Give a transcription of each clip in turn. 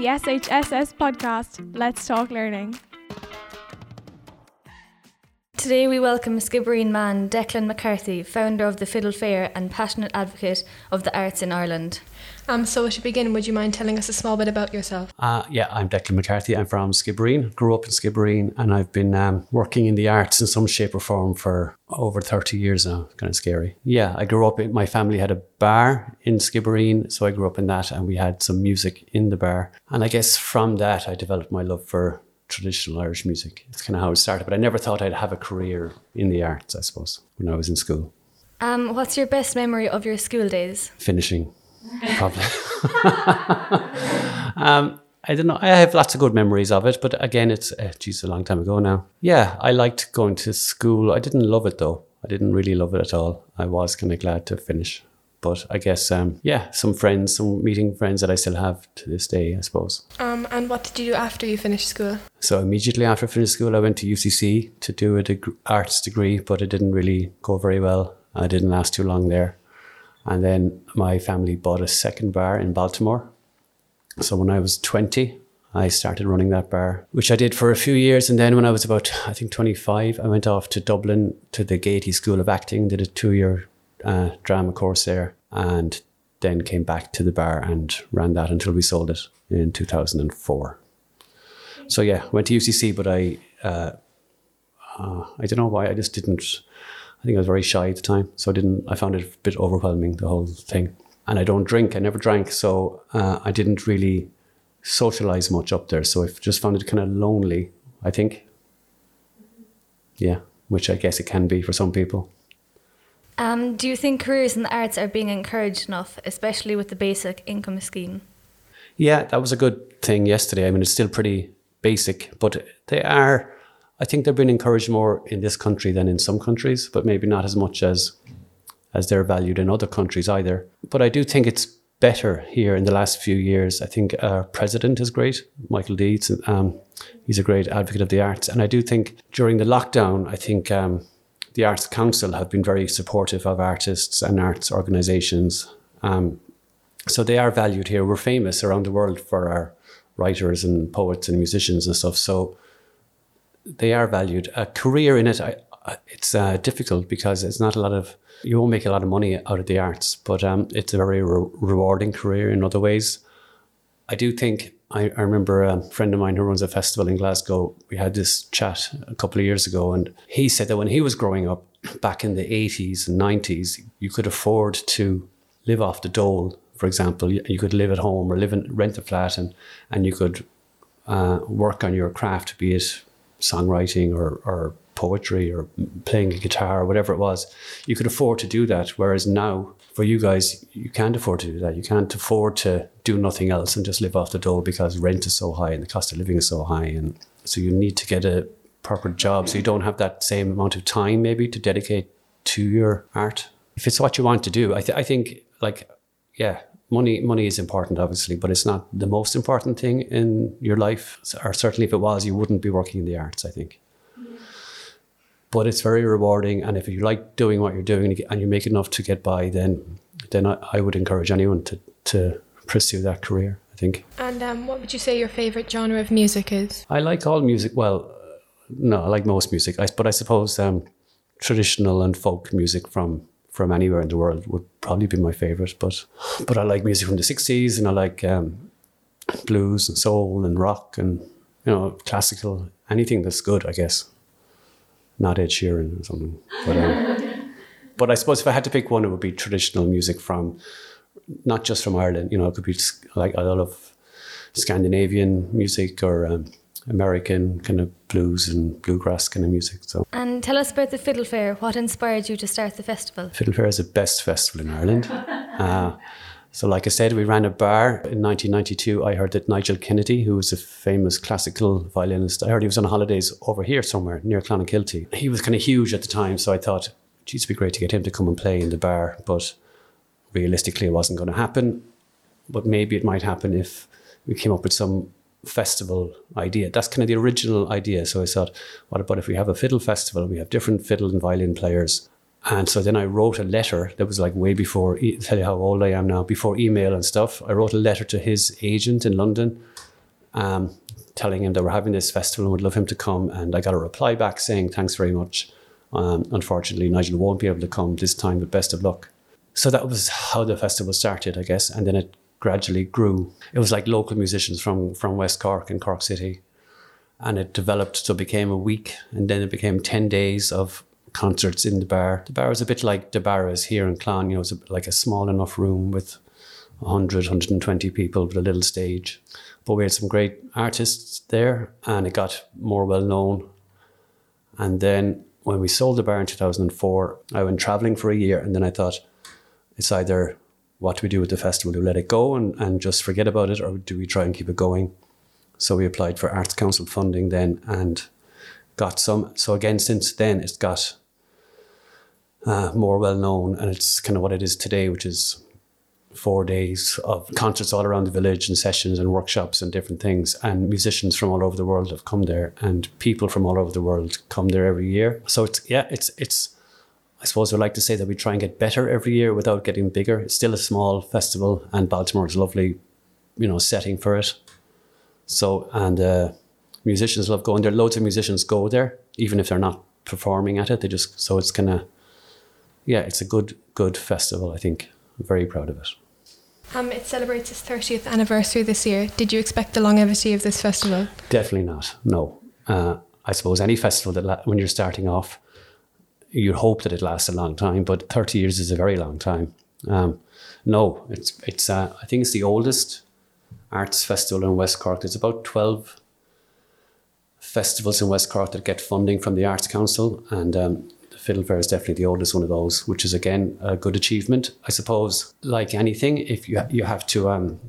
the SHSS podcast. Let's talk learning. Today we welcome Skibbereen man Declan McCarthy, founder of the Fiddle Fair and passionate advocate of the arts in Ireland. Um, so to begin, would you mind telling us a small bit about yourself? Uh, yeah, I'm Declan McCarthy. I'm from Skibbereen, grew up in Skibbereen, and I've been um, working in the arts in some shape or form for over 30 years now. Kind of scary. Yeah, I grew up, in, my family had a bar in Skibbereen, so I grew up in that, and we had some music in the bar. And I guess from that, I developed my love for traditional Irish music. It's kind of how it started, but I never thought I'd have a career in the arts, I suppose, when I was in school. Um, what's your best memory of your school days? Finishing probably. um, I don't know. I have lots of good memories of it, but again, it's uh, geez, a long time ago now. Yeah, I liked going to school. I didn't love it though. I didn't really love it at all. I was kind of glad to finish, but I guess um, yeah, some friends, some meeting friends that I still have to this day, I suppose. Um, and what did you do after you finished school? So immediately after I finished school, I went to UCC to do a deg- arts degree, but it didn't really go very well. I didn't last too long there. And then my family bought a second bar in Baltimore. So when I was 20, I started running that bar, which I did for a few years. And then when I was about, I think, 25, I went off to Dublin to the Gaiety School of Acting, did a two year uh, drama course there, and then came back to the bar and ran that until we sold it in 2004. So yeah, went to UCC, but I, uh, uh, I don't know why, I just didn't I think I was very shy at the time, so I didn't. I found it a bit overwhelming the whole thing. And I don't drink. I never drank, so uh, I didn't really socialize much up there. So I just found it kind of lonely. I think. Yeah, which I guess it can be for some people. Um, do you think careers in the arts are being encouraged enough, especially with the basic income scheme? Yeah, that was a good thing yesterday. I mean, it's still pretty basic, but they are I think they're being encouraged more in this country than in some countries, but maybe not as much as as they're valued in other countries either. But I do think it's better here in the last few years. I think our president is great, Michael D. Um, he's a great advocate of the arts, and I do think during the lockdown, I think um, the Arts Council have been very supportive of artists and arts organisations. Um, so they are valued here. We're famous around the world for our writers and poets and musicians and stuff. So they are valued. A career in it, I, it's uh, difficult because it's not a lot of you won't make a lot of money out of the arts, but um, it's a very re- rewarding career in other ways. I do think I, I, remember a friend of mine who runs a festival in Glasgow. We had this chat a couple of years ago, and he said that when he was growing up back in the 80s and 90s, you could afford to live off the dole. For example, you could live at home or live in rent a flat, and and you could uh, work on your craft, be it songwriting or, or poetry or playing a guitar or whatever it was, you could afford to do that. Whereas now, for you guys, you can't afford to do that. You can't afford to do nothing else and just live off the dole because rent is so high and the cost of living is so high. And so you need to get a proper job. So you don't have that same amount of time maybe to dedicate to your art. If it's what you want to do, I, th- I think like, yeah, money money is important obviously but it's not the most important thing in your life or certainly if it was you wouldn't be working in the arts i think but it's very rewarding and if you like doing what you're doing and you make enough to get by then then i, I would encourage anyone to to pursue that career i think and um, what would you say your favorite genre of music is i like all music well no i like most music I, but i suppose um, traditional and folk music from from anywhere in the world would probably be my favorite. But but I like music from the '60s, and I like um, blues and soul and rock and you know classical anything that's good. I guess not Ed Sheeran or something. But um, but I suppose if I had to pick one, it would be traditional music from not just from Ireland. You know, it could be like I love Scandinavian music or um, American kind of blues and bluegrass kind of music. So. And tell us about the Fiddle Fair. What inspired you to start the festival? Fiddle Fair is the best festival in Ireland. uh, so, like I said, we ran a bar in 1992. I heard that Nigel Kennedy, who was a famous classical violinist, I heard he was on holidays over here somewhere near Clonakilty. He was kind of huge at the time, so I thought, geez, it'd be great to get him to come and play in the bar. But realistically, it wasn't going to happen. But maybe it might happen if we came up with some festival idea. That's kind of the original idea. So I thought, what about if we have a fiddle festival? We have different fiddle and violin players. And so then I wrote a letter that was like way before, tell you how old I am now, before email and stuff. I wrote a letter to his agent in London um, telling him that we're having this festival and would love him to come. And I got a reply back saying, thanks very much. Um, unfortunately, Nigel won't be able to come this time, but best of luck. So that was how the festival started, I guess. And then it gradually grew. It was like local musicians from, from West Cork and Cork City. And it developed, so it became a week. And then it became 10 days of concerts in the bar. The bar was a bit like the bar is here in Clon, you know, it's like a small enough room with 100, 120 people with a little stage. But we had some great artists there and it got more well known. And then when we sold the bar in 2004, I went traveling for a year and then I thought, it's either what do we do with the festival? Do we let it go and, and just forget about it or do we try and keep it going? So we applied for Arts Council funding then and got some. So again, since then, it's got uh, more well known and it's kind of what it is today, which is four days of concerts all around the village and sessions and workshops and different things. And musicians from all over the world have come there, and people from all over the world come there every year. So it's yeah, it's it's. I suppose I'd like to say that we try and get better every year without getting bigger. It's still a small festival, and Baltimore's lovely, you know, setting for it. So and uh, musicians love going there. Loads of musicians go there, even if they're not performing at it. They just so it's kind of yeah, it's a good good festival. I think I'm very proud of it. Um, it celebrates its 30th anniversary this year. Did you expect the longevity of this festival? Definitely not. No. Uh, I suppose any festival that la- when you're starting off, you hope that it lasts a long time, but 30 years is a very long time. Um, no, it's it's. Uh, I think it's the oldest arts festival in West Cork. There's about 12 festivals in West Cork that get funding from the Arts Council, and um, Fiddle Fair is definitely the oldest one of those, which is again a good achievement. I suppose, like anything, if you you have to um,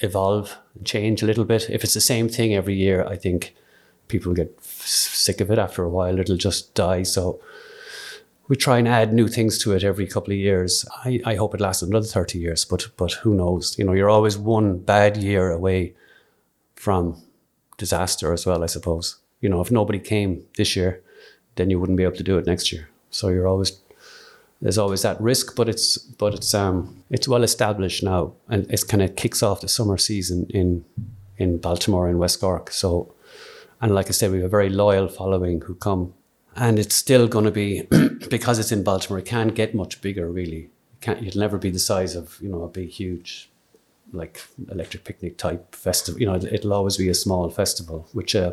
evolve, and change a little bit. If it's the same thing every year, I think people get sick of it after a while. It'll just die. So we try and add new things to it every couple of years. I, I hope it lasts another thirty years, but but who knows? You know, you're always one bad year away from disaster as well. I suppose. You know, if nobody came this year, then you wouldn't be able to do it next year. So you're always there's always that risk, but it's but it's um it's well established now, and it's kind of kicks off the summer season in in Baltimore and West Cork. So, and like I said, we have a very loyal following who come, and it's still going to be because it's in Baltimore. It can't get much bigger, really. It can't it'll never be the size of you know a big huge like electric picnic type festival. You know, it'll always be a small festival, which uh,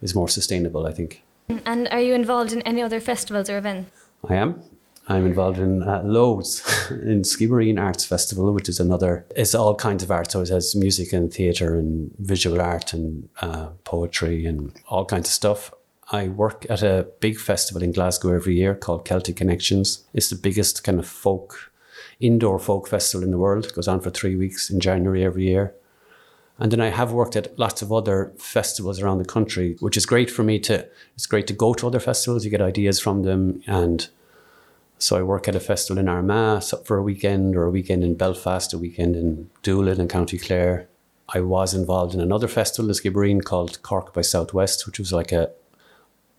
is more sustainable, I think. And are you involved in any other festivals or events? I am. I'm involved in uh, loads in Skibbereen Arts Festival, which is another. It's all kinds of art. So it has music and theatre and visual art and uh, poetry and all kinds of stuff. I work at a big festival in Glasgow every year called Celtic Connections. It's the biggest kind of folk, indoor folk festival in the world. It goes on for three weeks in January every year. And then I have worked at lots of other festivals around the country, which is great for me to, it's great to go to other festivals, you get ideas from them. And so I work at a festival in Armagh for a weekend or a weekend in Belfast, a weekend in Doolin and County Clare. I was involved in another festival, the Skibbereen, called Cork by Southwest, which was like a,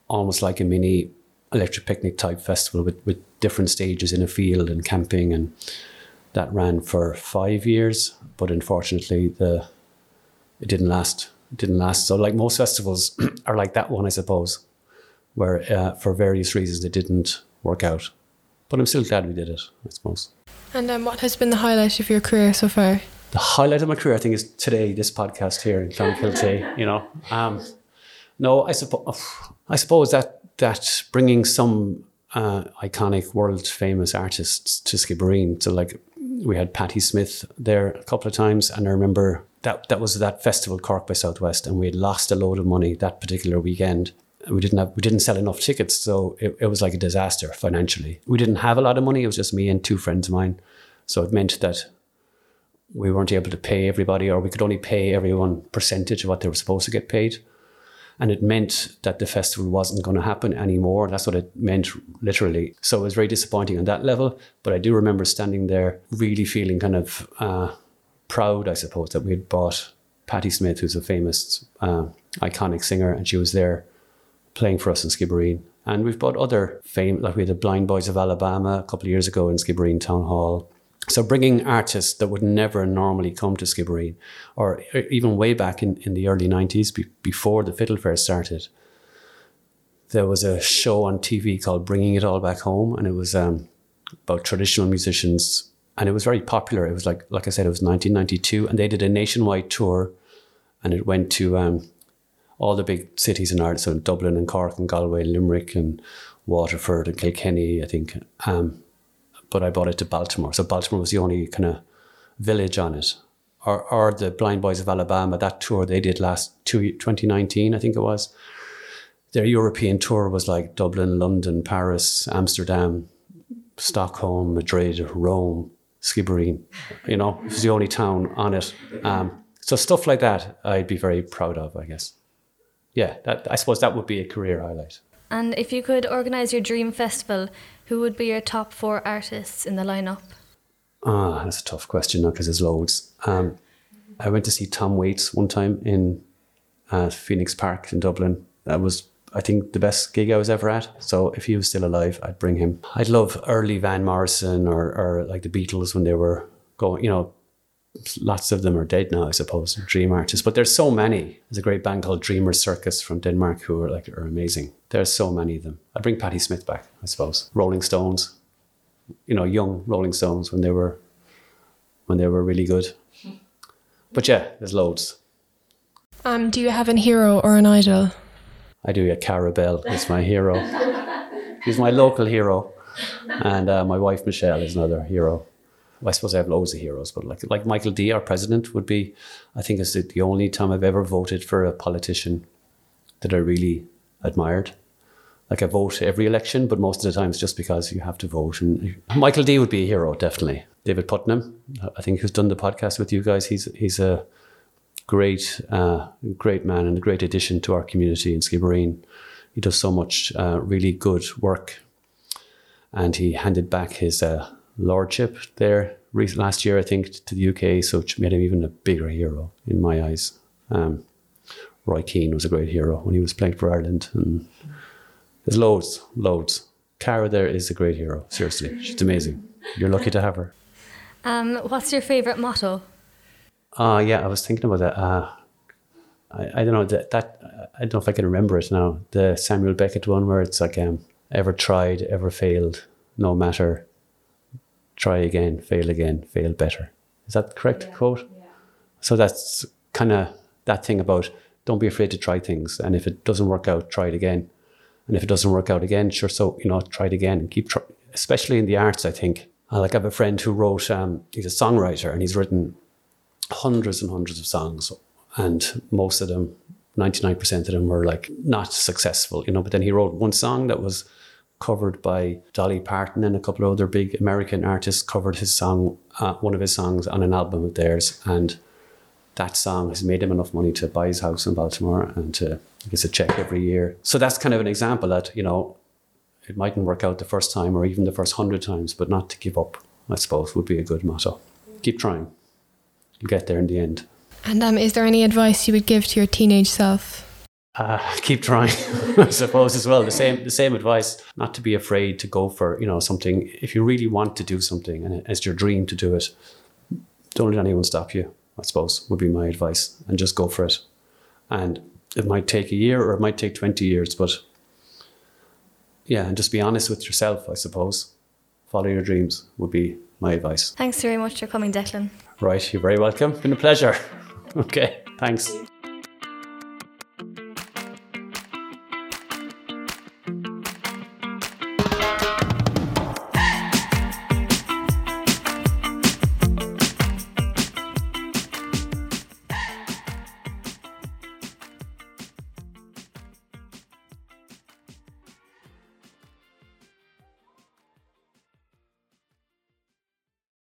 almost like a mini electric picnic type festival with, with different stages in a field and camping. And that ran for five years. But unfortunately, the it didn't last. It didn't last. So, like most festivals are like that one, I suppose, where uh, for various reasons it didn't work out. But I'm still glad we did it, I suppose. And um, what has been the highlight of your career so far? The highlight of my career, I think, is today, this podcast here in Clonakilty, you know. Um, no, I, suppo- I suppose that, that bringing some uh, iconic world famous artists to Skibbereen. So like we had Patti Smith there a couple of times, and I remember that that was that festival Cork by Southwest, and we had lost a load of money that particular weekend. We didn't have we didn't sell enough tickets, so it, it was like a disaster financially. We didn't have a lot of money. It was just me and two friends of mine, so it meant that we weren't able to pay everybody, or we could only pay everyone percentage of what they were supposed to get paid. And it meant that the festival wasn't going to happen anymore. That's what it meant literally. So it was very disappointing on that level. But I do remember standing there, really feeling kind of uh, proud, I suppose, that we had bought Patti Smith, who's a famous, uh, iconic singer, and she was there playing for us in Skibbereen. And we've bought other fame, like we had the Blind Boys of Alabama a couple of years ago in Skibbereen Town Hall. So bringing artists that would never normally come to Skibbereen, or even way back in, in the early 90s, be, before the Fiddle Fair started, there was a show on TV called Bringing It All Back Home, and it was um, about traditional musicians, and it was very popular. It was like, like I said, it was 1992, and they did a nationwide tour, and it went to um, all the big cities in Ireland, so Dublin and Cork and Galway, and Limerick and Waterford and Kilkenny, I think. Um, but I brought it to Baltimore, so Baltimore was the only kind of village on it. Or, or the Blind Boys of Alabama, that tour they did last two, 2019, I think it was their European tour was like Dublin, London, Paris, Amsterdam, Stockholm, Madrid, Rome, Skibbereen. You know, it was the only town on it. Um, so stuff like that, I'd be very proud of, I guess. Yeah, that, I suppose that would be a career highlight. And if you could organise your dream festival, who would be your top four artists in the lineup? Ah, that's a tough question now because there's loads. Um, I went to see Tom Waits one time in uh, Phoenix Park in Dublin. That was I think the best gig I was ever at. So if he was still alive, I'd bring him. I'd love early Van Morrison or, or like the Beatles when they were going, you know, lots of them are dead now, I suppose, dream artists. But there's so many. There's a great band called Dreamers Circus from Denmark who are like are amazing. There's so many of them. I'd bring Patti Smith back, I suppose. Rolling Stones, you know, young Rolling Stones when they were when they were really good. But yeah, there's loads. Um, do you have an hero or an idol? I do. Yeah, Carabelle is my hero. He's my local hero, and uh, my wife Michelle is another hero. I suppose I have loads of heroes, but like like Michael D, our president, would be. I think is the only time I've ever voted for a politician that I really admired. Like I vote every election, but most of the times just because you have to vote. And Michael D would be a hero, definitely. David Puttnam, I think, who's done the podcast with you guys. He's he's a great, uh, great man and a great addition to our community in Skibbereen. He does so much uh, really good work, and he handed back his uh, lordship there last year, I think, to the UK, so it made him even a bigger hero in my eyes. Um, Roy Keane was a great hero when he was playing for Ireland, and there's loads, loads. Cara there is a great hero. Seriously, she's amazing. You're lucky to have her. Um, what's your favourite motto? Uh, yeah, I was thinking about that. Uh, I, I don't know that, that I don't know if I can remember it now. The Samuel Beckett one where it's like um, ever tried, ever failed, no matter. Try again, fail again, fail better. Is that the correct yeah, quote? Yeah. So that's kind of that thing about don't be afraid to try things, and if it doesn't work out, try it again, and if it doesn't work out again, sure, so you know, try it again and keep trying. Especially in the arts, I think. Uh, like I have a friend who wrote. Um, he's a songwriter, and he's written hundreds and hundreds of songs, and most of them, 99% of them were like not successful, you know. But then he wrote one song that was covered by Dolly Parton and a couple of other big American artists covered his song, uh, one of his songs on an album of theirs. And that song has made him enough money to buy his house in Baltimore and to get a check every year. So that's kind of an example that, you know, it mightn't work out the first time or even the first hundred times, but not to give up, I suppose, would be a good motto. Keep trying you get there in the end. And um, is there any advice you would give to your teenage self? Uh, keep trying, I suppose as well. The same, the same advice. Not to be afraid to go for you know something. If you really want to do something and it's your dream to do it, don't let anyone stop you. I suppose would be my advice, and just go for it. And it might take a year or it might take twenty years, but yeah, and just be honest with yourself. I suppose follow your dreams would be my advice. Thanks very much for coming, Declan. Right, you're very welcome. Been a pleasure. okay, thanks.